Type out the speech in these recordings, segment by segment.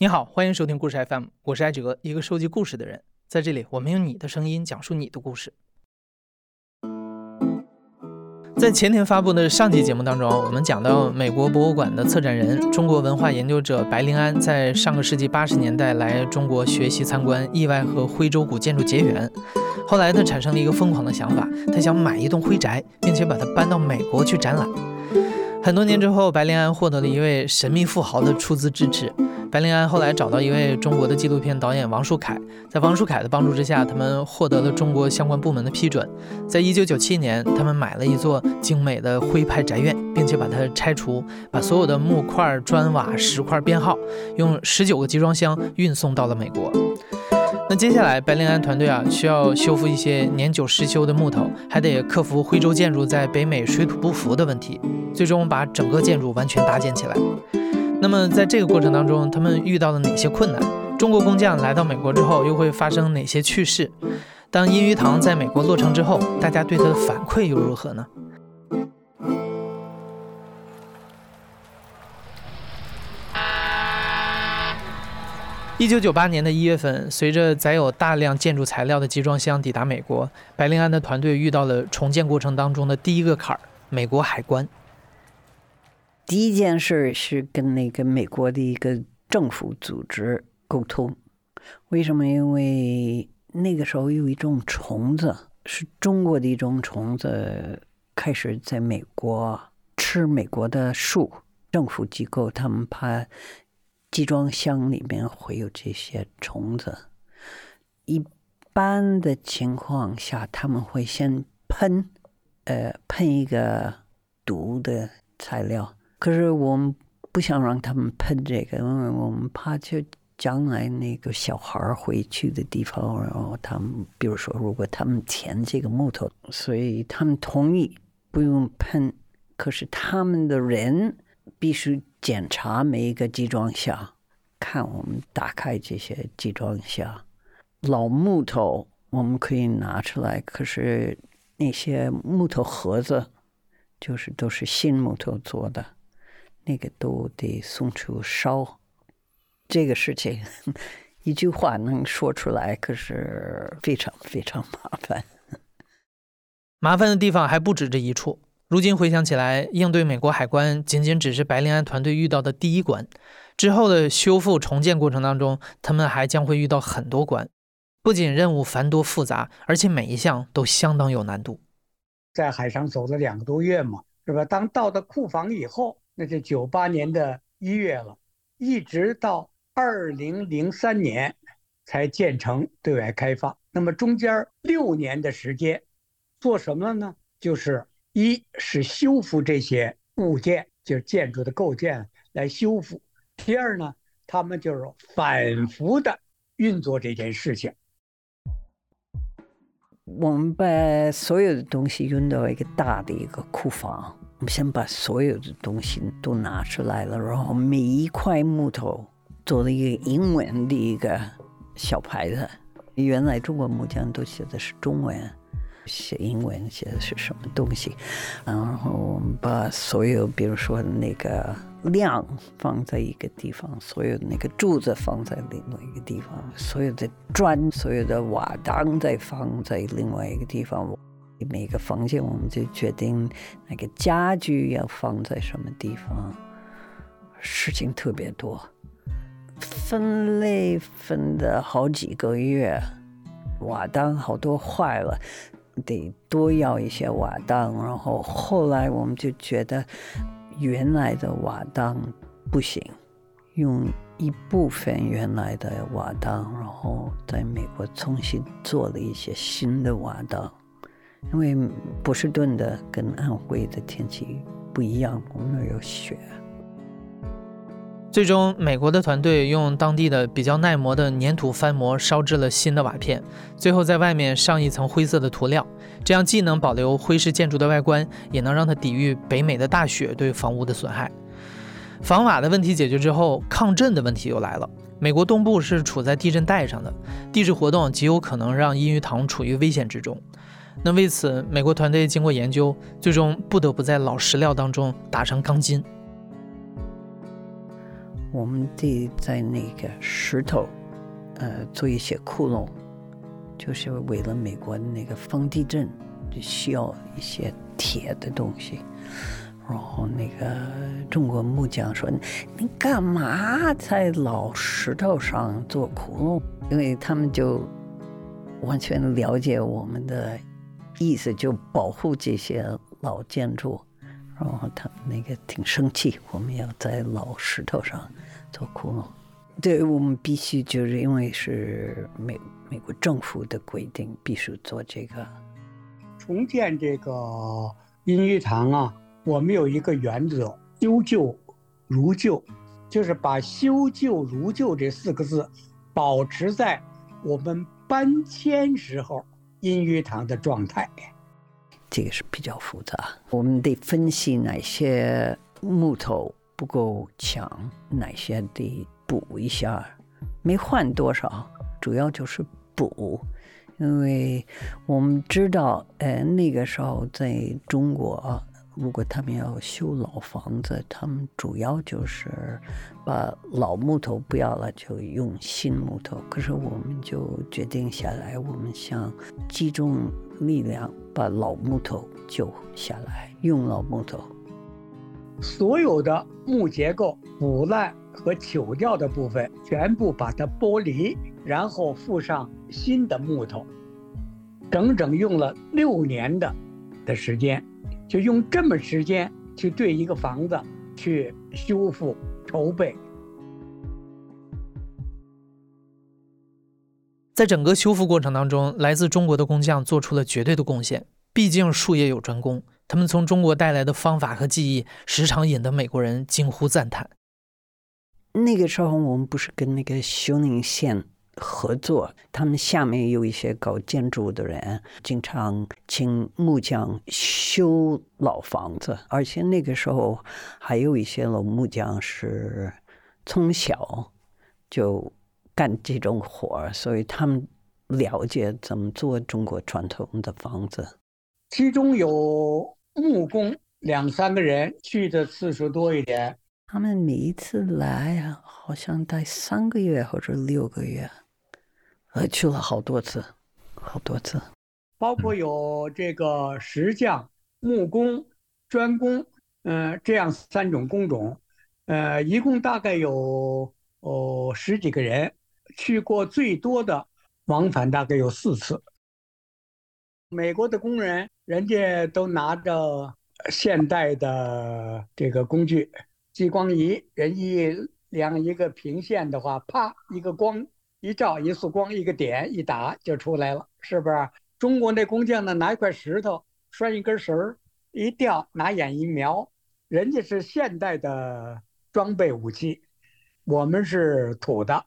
你好，欢迎收听故事 FM，我是艾哲，一个收集故事的人。在这里，我们用你的声音讲述你的故事。在前天发布的上期节目当中，我们讲到美国博物馆的策展人、中国文化研究者白灵安，在上个世纪八十年代来中国学习参观，意外和徽州古建筑结缘。后来他产生了一个疯狂的想法，他想买一栋徽宅，并且把它搬到美国去展览。很多年之后，白灵安获得了一位神秘富豪的出资支持。白灵安后来找到一位中国的纪录片导演王树凯，在王树凯的帮助之下，他们获得了中国相关部门的批准。在一九九七年，他们买了一座精美的徽派宅院，并且把它拆除，把所有的木块、砖瓦、石块编号，用十九个集装箱运送到了美国。那接下来，白灵安团队啊，需要修复一些年久失修的木头，还得克服徽州建筑在北美水土不服的问题，最终把整个建筑完全搭建起来。那么，在这个过程当中，他们遇到了哪些困难？中国工匠来到美国之后，又会发生哪些趣事？当阴鱼堂在美国落成之后，大家对它的反馈又如何呢？一九九八年的一月份，随着载有大量建筑材料的集装箱抵达美国，白令安的团队遇到了重建过程当中的第一个坎儿——美国海关。第一件事是跟那个美国的一个政府组织沟通，为什么？因为那个时候有一种虫子，是中国的一种虫子，开始在美国吃美国的树。政府机构他们怕集装箱里面会有这些虫子，一般的情况下他们会先喷，呃，喷一个毒的材料。可是我们不想让他们喷这个，因为我们怕就将来那个小孩儿回去的地方，然后他们比如说，如果他们填这个木头，所以他们同意不用喷。可是他们的人必须检查每一个集装箱，看我们打开这些集装箱，老木头我们可以拿出来，可是那些木头盒子就是都是新木头做的。那个都得送出烧，这个事情 一句话能说出来，可是非常非常麻烦。麻烦的地方还不止这一处。如今回想起来，应对美国海关仅仅只是白令安团队遇到的第一关，之后的修复重建过程当中，他们还将会遇到很多关。不仅任务繁多复杂，而且每一项都相当有难度。在海上走了两个多月嘛，是吧？当到了库房以后。那是九八年的一月了，一直到二零零三年才建成对外开放。那么中间六年的时间，做什么了呢？就是一是修复这些物件，就是建筑的构件来修复；第二呢，他们就是反复的运作这件事情。我们把所有的东西运到一个大的一个库房。我们先把所有的东西都拿出来了，然后每一块木头做了一个英文的一个小牌子。原来中国木匠都写的是中文，写英文写的是什么东西？然后我们把所有，比如说那个量放在一个地方，所有的那个柱子放在另外一个地方，所有的砖、所有的瓦当再放在另外一个地方。每个房间，我们就决定那个家具要放在什么地方。事情特别多，分类分的好几个月，瓦当好多坏了，得多要一些瓦当。然后后来我们就觉得原来的瓦当不行，用一部分原来的瓦当，然后在美国重新做了一些新的瓦当。因为波士顿的跟安徽的天气不一样，我们那有雪。最终，美国的团队用当地的比较耐磨的粘土翻模烧制了新的瓦片，最后在外面上一层灰色的涂料，这样既能保留徽式建筑的外观，也能让它抵御北美的大雪对房屋的损害。防瓦的问题解决之后，抗震的问题又来了。美国东部是处在地震带上的，地质活动极有可能让阴鱼塘处于危险之中。那为此，美国团队经过研究，最终不得不在老石料当中打上钢筋。我们得在那个石头，呃，做一些窟窿，就是为了美国那个防地震，就需要一些铁的东西。然后那个中国木匠说：“你干嘛在老石头上做窟窿？”因为他们就完全了解我们的意思，就保护这些老建筑。然后他那个挺生气，我们要在老石头上做窟窿。对我们必须就是因为是美美国政府的规定，必须做这个重建这个音乐堂啊。我们有一个原则，修旧如旧，就是把“修旧如旧”这四个字保持在我们搬迁时候阴雨堂的状态。这个是比较复杂，我们得分析哪些木头不够强，哪些得补一下，没换多少，主要就是补，因为我们知道，呃，那个时候在中国。如果他们要修老房子，他们主要就是把老木头不要了，就用新木头。可是我们就决定下来，我们想集中力量把老木头救下来，用老木头。所有的木结构腐烂和朽掉的部分，全部把它剥离，然后附上新的木头，整整用了六年的的时间。就用这么时间去对一个房子去修复筹备，在整个修复过程当中，来自中国的工匠做出了绝对的贡献。毕竟术业有专攻，他们从中国带来的方法和技艺，时常引得美国人惊呼赞叹。那个时候，我们不是跟那个休宁县。合作，他们下面有一些搞建筑的人，经常请木匠修老房子，而且那个时候还有一些老木匠是从小就干这种活儿所以他们了解怎么做中国传统的房子。其中有木工两三个人去的次数多一点，他们每一次来啊，好像待三个月或者六个月。呃，去了好多次，好多次，包括有这个石匠、木工、砖工，嗯，这样三种工种，呃，一共大概有哦十几个人，去过最多的往返大概有四次。美国的工人，人家都拿着现代的这个工具，激光仪，人一量一个平线的话，啪，一个光。一照一束光，一个点一打就出来了，是不是？中国那工匠呢，拿一块石头拴一根绳儿，一吊，拿眼一瞄，人家是现代的装备武器，我们是土的，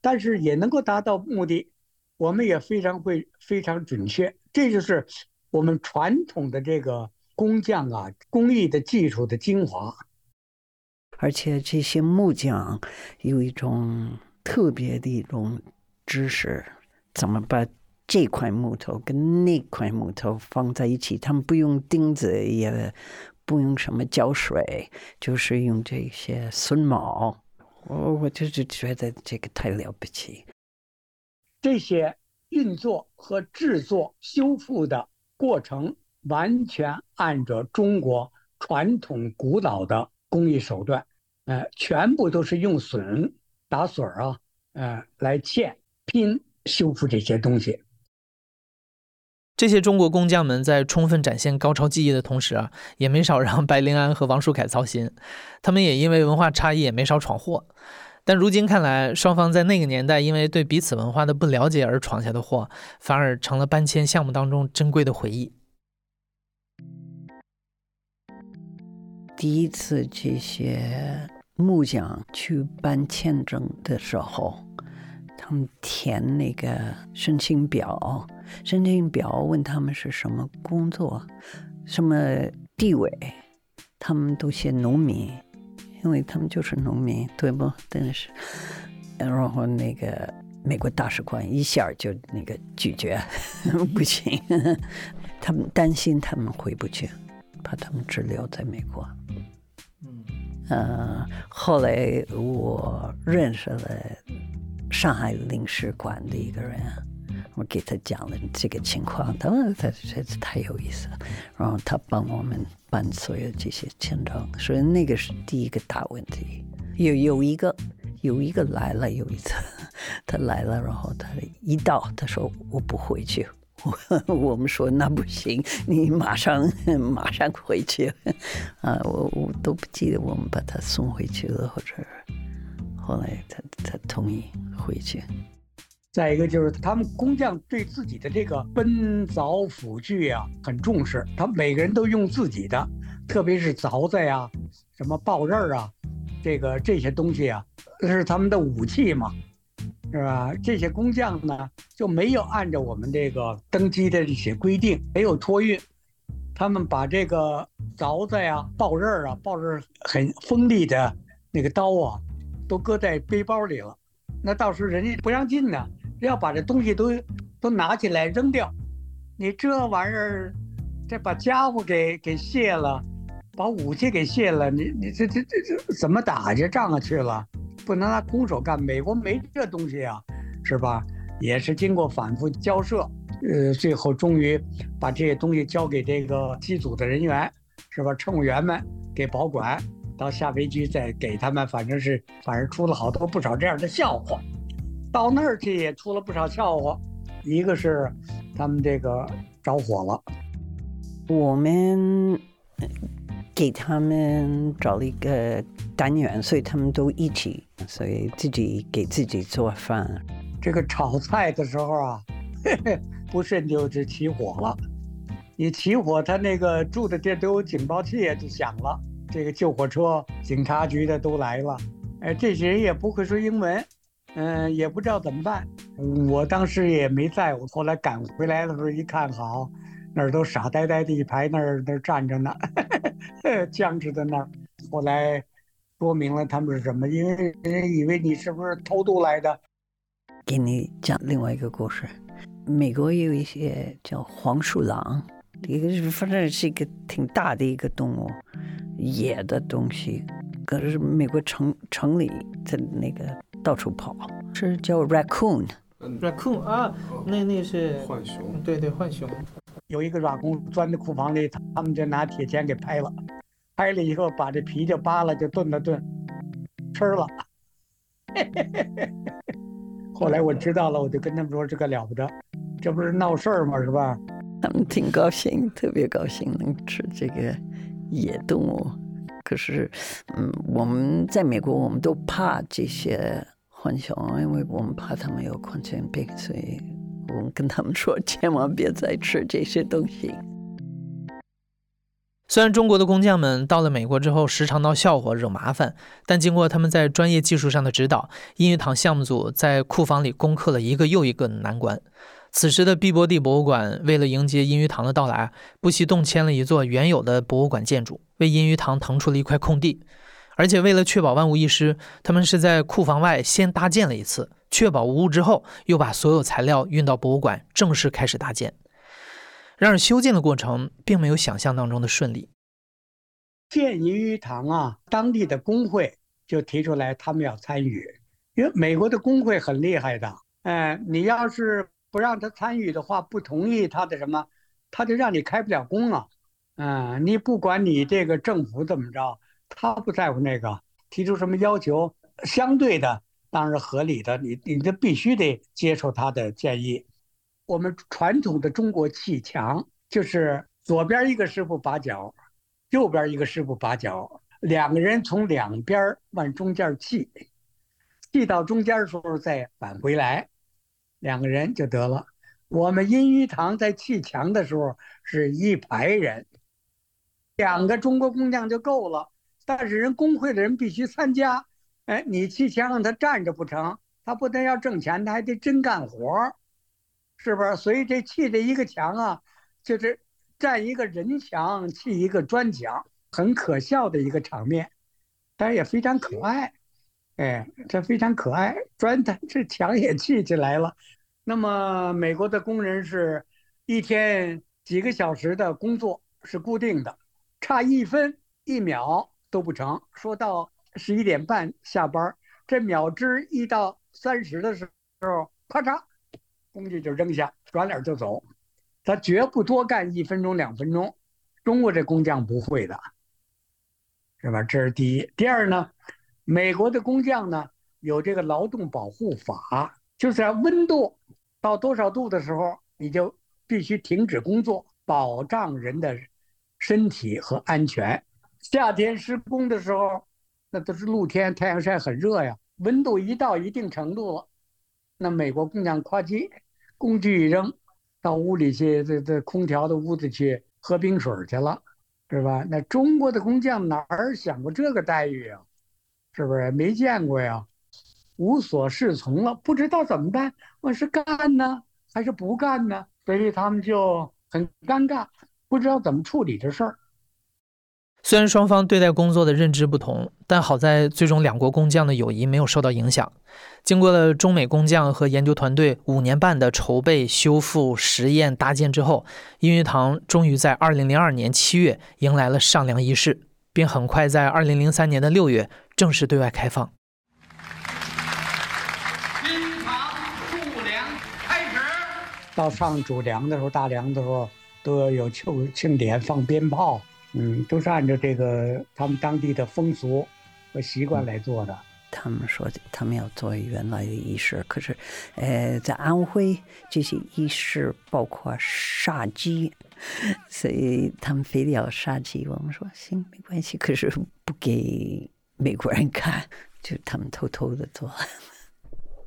但是也能够达到目的。我们也非常会，非常准确，这就是我们传统的这个工匠啊，工艺的技术的精华。而且这些木匠有一种。特别的一种知识，怎么把这块木头跟那块木头放在一起？他们不用钉子，也不用什么胶水，就是用这些榫卯。我我就是觉得这个太了不起。这些运作和制作、修复的过程，完全按照中国传统古老的工艺手段，呃，全部都是用榫。打榫儿啊，呃，来嵌拼修复这些东西。这些中国工匠们在充分展现高超技艺的同时啊，也没少让白灵安和王树凯操心。他们也因为文化差异也没少闯祸。但如今看来，双方在那个年代因为对彼此文化的不了解而闯下的祸，反而成了搬迁项目当中珍贵的回忆。第一次这些。木匠去办签证的时候，他们填那个申请表，申请表问他们是什么工作、什么地位，他们都写农民，因为他们就是农民，对不？真是，然后那个美国大使馆一下就那个拒绝，不行，他们担心他们回不去，怕他们滞留在美国。呃，后来我认识了上海领事馆的一个人，我给他讲了这个情况，他说他这太有意思了，然后他帮我们办所有这些签证，所以那个是第一个大问题。有有一个有一个来了，有一次他来了，然后他一到，他说我不回去。我 我们说那不行，你马上 马上回去 啊！我我都不记得我们把他送回去了，或者后来他他同意回去。再一个就是他们工匠对自己的这个奔凿斧具啊很重视，他每个人都用自己的，特别是凿子呀、什么刨刃啊，这个这些东西啊，是他们的武器嘛。是吧？这些工匠呢，就没有按照我们这个登机的这些规定，没有托运，他们把这个凿子呀、刨刃儿啊、刨刃很锋利的那个刀啊，都搁在背包里了。那到时候人家不让进呢，要把这东西都都拿起来扔掉。你这玩意儿，这把家伙给给卸了，把武器给卸了，你你这这这这怎么打这仗啊去了？不能拿空手干，美国没这东西啊，是吧？也是经过反复交涉，呃，最后终于把这些东西交给这个机组的人员，是吧？乘务员们给保管，到下飞机再给他们，反正是反正出了好多不少这样的笑话。到那儿去也出了不少笑话，一个是他们这个着火了，我们给他们找了一个单元，所以他们都一起，所以自己给自己做饭。这个炒菜的时候啊，嘿 嘿不慎就是起火了。你起火，他那个住的地都有警报器，就响了。这个救火车、警察局的都来了。哎，这些人也不会说英文，嗯，也不知道怎么办。我当时也没在，我后来赶回来的时候一看，好，那儿都傻呆呆的一排，那儿那儿站着呢，僵持在那儿。后来说明了他们是什么，因为人家以为你是不是偷渡来的。给你讲另外一个故事，美国有一些叫黄鼠狼，一个是反正是一个挺大的一个动物，野的东西，可是美国城城里在那个到处跑，是叫 raccoon。raccoon 啊，那那是浣熊，对对浣熊，有一个软工钻在库房里，他们就拿铁钳给拍了，拍了以后把这皮就扒了，就炖了炖，吃了。后来我知道了，我就跟他们说这个了不得，这不是闹事儿吗？是吧？他们挺高兴，特别高兴能吃这个野动物。可是，嗯，我们在美国，我们都怕这些浣熊，因为我们怕他们有狂犬病，所以我们跟他们说，千万别再吃这些东西。虽然中国的工匠们到了美国之后时常闹笑话、惹麻烦，但经过他们在专业技术上的指导，英语堂项目组在库房里攻克了一个又一个难关。此时的碧波地博物馆为了迎接英语堂的到来，不惜动迁了一座原有的博物馆建筑，为英语堂腾出了一块空地。而且为了确保万无一失，他们是在库房外先搭建了一次，确保无误之后，又把所有材料运到博物馆，正式开始搭建。然而，修建的过程并没有想象当中的顺利。建英语堂啊，当地的工会就提出来，他们要参与，因为美国的工会很厉害的。哎，你要是不让他参与的话，不同意他的什么，他就让你开不了工了。嗯，你不管你这个政府怎么着，他不在乎那个，提出什么要求，相对的当然合理的，你你这必须得接受他的建议。我们传统的中国砌墙就是左边一个师傅把脚，右边一个师傅把脚，两个人从两边往中间砌，砌到中间的时候再返回来，两个人就得了。我们阴鱼堂在砌墙的时候是一排人，两个中国工匠就够了，但是人工会的人必须参加。哎，你砌墙让他站着不成，他不但要挣钱，他还得真干活。是不是？所以这砌这一个墙啊，就是站一个人墙，砌一个砖墙，很可笑的一个场面，但是也非常可爱。哎，这非常可爱，砖的这墙也砌起来了。那么美国的工人是一天几个小时的工作是固定的，差一分一秒都不成，说到十一点半下班，这秒针一到三十的时候，咔嚓，工具就扔下，转脸就走，他绝不多干一分钟两分钟。中国这工匠不会的，是吧？这是第一。第二呢，美国的工匠呢有这个劳动保护法，就是温度到多少度的时候，你就必须停止工作，保障人的身体和安全。夏天施工的时候，那都是露天，太阳晒很热呀。温度一到一定程度了，那美国工匠夸叽，工具一扔，到屋里去，这这空调的屋子去。喝冰水去了，是吧？那中国的工匠哪儿想过这个待遇啊？是不是没见过呀？无所适从了，不知道怎么办。我是干呢，还是不干呢？所以他们就很尴尬，不知道怎么处理这事儿。虽然双方对待工作的认知不同，但好在最终两国工匠的友谊没有受到影响。经过了中美工匠和研究团队五年半的筹备、修复、实验、搭建之后，音乐堂终于在二零零二年七月迎来了上梁仪式，并很快在二零零三年的六月正式对外开放。新堂筑梁开始。到上主梁的时候、大梁的时候，都要有庆庆典、放鞭炮。嗯，都是按照这个他们当地的风俗和习惯来做的。他们说他们要做原来的仪式，可是，呃，在安徽这些仪式包括杀鸡，所以他们非得要杀鸡。我们说行没关系，可是不给美国人看，就他们偷偷的做。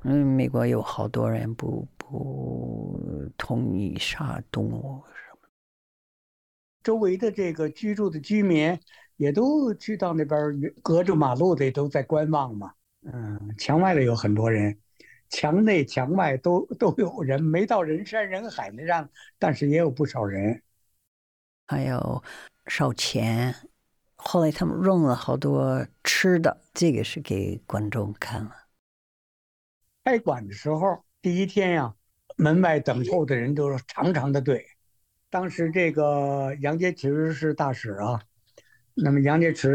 嗯，美国有好多人不不同意杀动物。周围的这个居住的居民也都去到那边，隔着马路的都在观望嘛。嗯，墙外的有很多人，墙内墙外都都有人，没到人山人海那样，但是也有不少人。还有烧钱，后来他们弄了好多吃的，这个是给观众看了。开馆的时候，第一天呀，门外等候的人都是长长的队。当时这个杨洁篪是大使啊，那么杨洁篪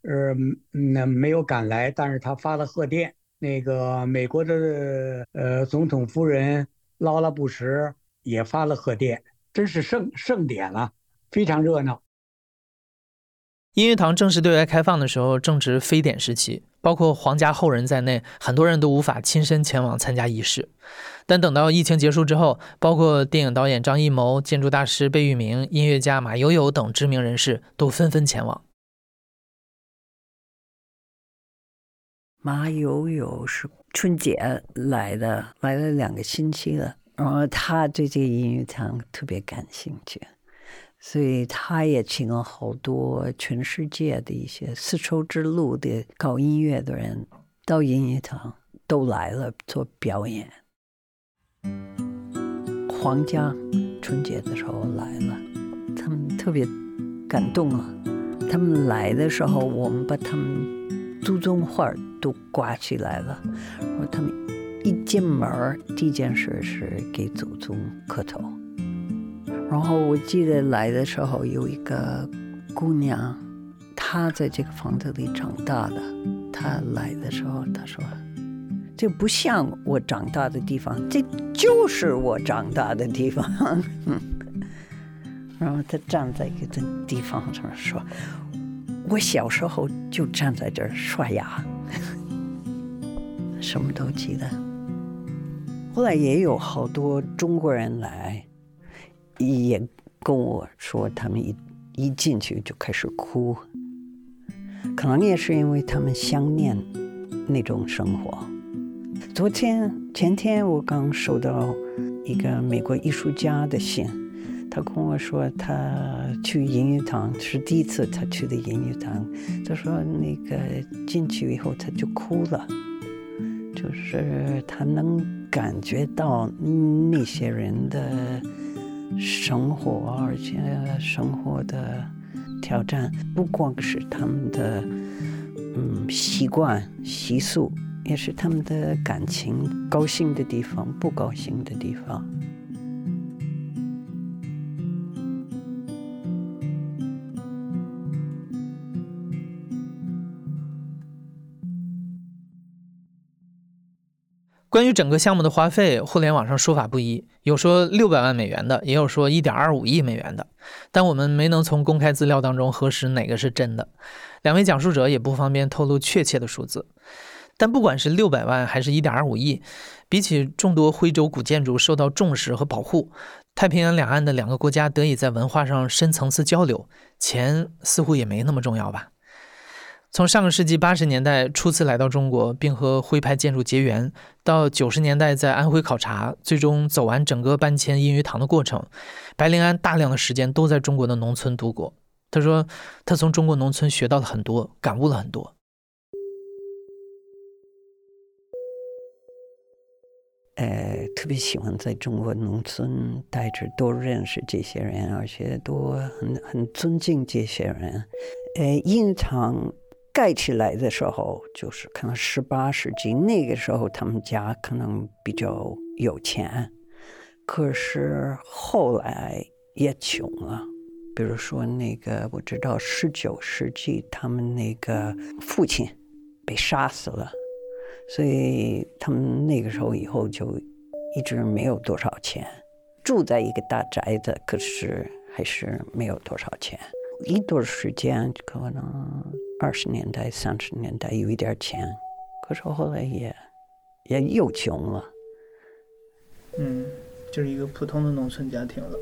呃那没有赶来，但是他发了贺电。那个美国的呃总统夫人劳拉布什也发了贺电，真是盛盛典了，非常热闹。音乐堂正式对外开放的时候，正值非典时期，包括皇家后人在内，很多人都无法亲身前往参加仪式。但等到疫情结束之后，包括电影导演张艺谋、建筑大师贝聿铭、音乐家马友友等知名人士都纷纷前往。马友友是春节来的，来了两个星期了，然后他对这个音乐堂特别感兴趣。所以他也请了好多全世界的一些丝绸之路的搞音乐的人到音乐堂，都来了做表演。皇家春节的时候来了，他们特别感动啊。他们来的时候，我们把他们祖宗画都挂起来了。然后他们一进门，第一件事是给祖宗磕头。然后我记得来的时候有一个姑娘，她在这个房子里长大的。她来的时候，她说：“这不像我长大的地方，这就是我长大的地方。”然后他站在一个地方上说：“我小时候就站在这儿刷牙，什么都记得。”后来也有好多中国人来。也跟我说，他们一一进去就开始哭，可能也是因为他们想念那种生活。昨天前天我刚收到一个美国艺术家的信，他跟我说他去音乐堂是第一次他去的音乐堂，他说那个进去以后他就哭了，就是他能感觉到那些人的。生活，而且生活的挑战不光是他们的嗯习惯习俗，也是他们的感情高兴的地方不高兴的地方。关于整个项目的花费互联网上说法不一有说六百万美元的也有说一点二五亿美元的但我们没能从公开资料当中核实哪个是真的。两位讲述者也不方便透露确切的数字。但不管是六百万还是一点二五亿，比起众多徽州古建筑受到重视和保护，太平洋两岸的两个国家得以在文化上深层次交流，钱似乎也没那么重要吧。从上个世纪八十年代初次来到中国，并和徽派建筑结缘，到九十年代在安徽考察，最终走完整个搬迁阴鱼塘的过程，白灵安大量的时间都在中国的农村度过。他说，他从中国农村学到了很多，感悟了很多。呃，特别喜欢在中国农村待着，多认识这些人，而且多很很尊敬这些人。呃，印堂盖起来的时候，就是可能十八世纪那个时候，他们家可能比较有钱，可是后来也穷了。比如说那个，我知道十九世纪他们那个父亲被杀死了。所以他们那个时候以后就一直没有多少钱，住在一个大宅子，可是还是没有多少钱。一段时间可能二十年代、三十年代有一点钱，可是后来也也又穷了。嗯，就是一个普通的农村家庭了。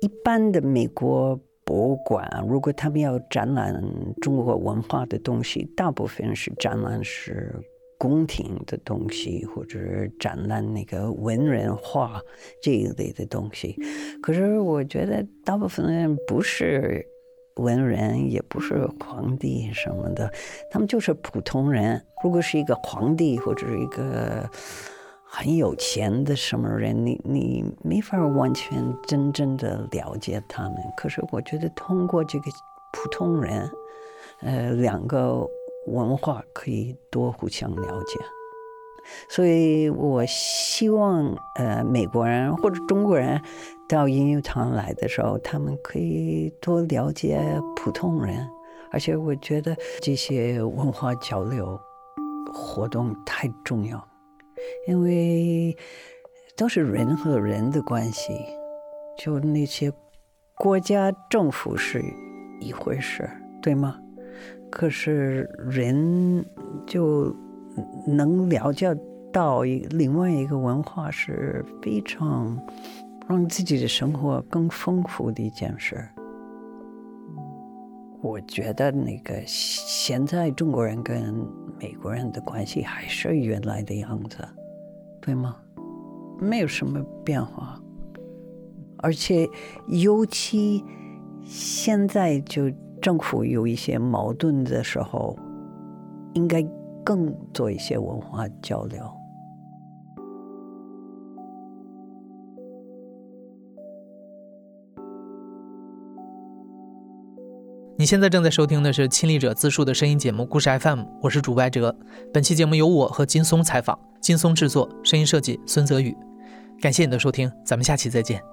一般的美国博物馆，如果他们要展览中国文化的东西，大部分是展览是。宫廷的东西，或者是展览那个文人画这一类的东西，可是我觉得大部分人不是文人，也不是皇帝什么的，他们就是普通人。如果是一个皇帝或者是一个很有钱的什么人，你你没法完全真正的了解他们。可是我觉得通过这个普通人，呃，两个。文化可以多互相了解，所以我希望呃美国人或者中国人到音乐堂来的时候，他们可以多了解普通人，而且我觉得这些文化交流活动太重要，因为都是人和人的关系，就那些国家政府是一回事，对吗？可是人就能了解到一另外一个文化是非常让自己的生活更丰富的一件事。我觉得那个现在中国人跟美国人的关系还是原来的样子，对吗？没有什么变化，而且尤其现在就。政府有一些矛盾的时候，应该更做一些文化交流。你现在正在收听的是亲历者自述的声音节目《故事 FM》，我是主播哲。本期节目由我和金松采访，金松制作，声音设计孙泽宇。感谢你的收听，咱们下期再见。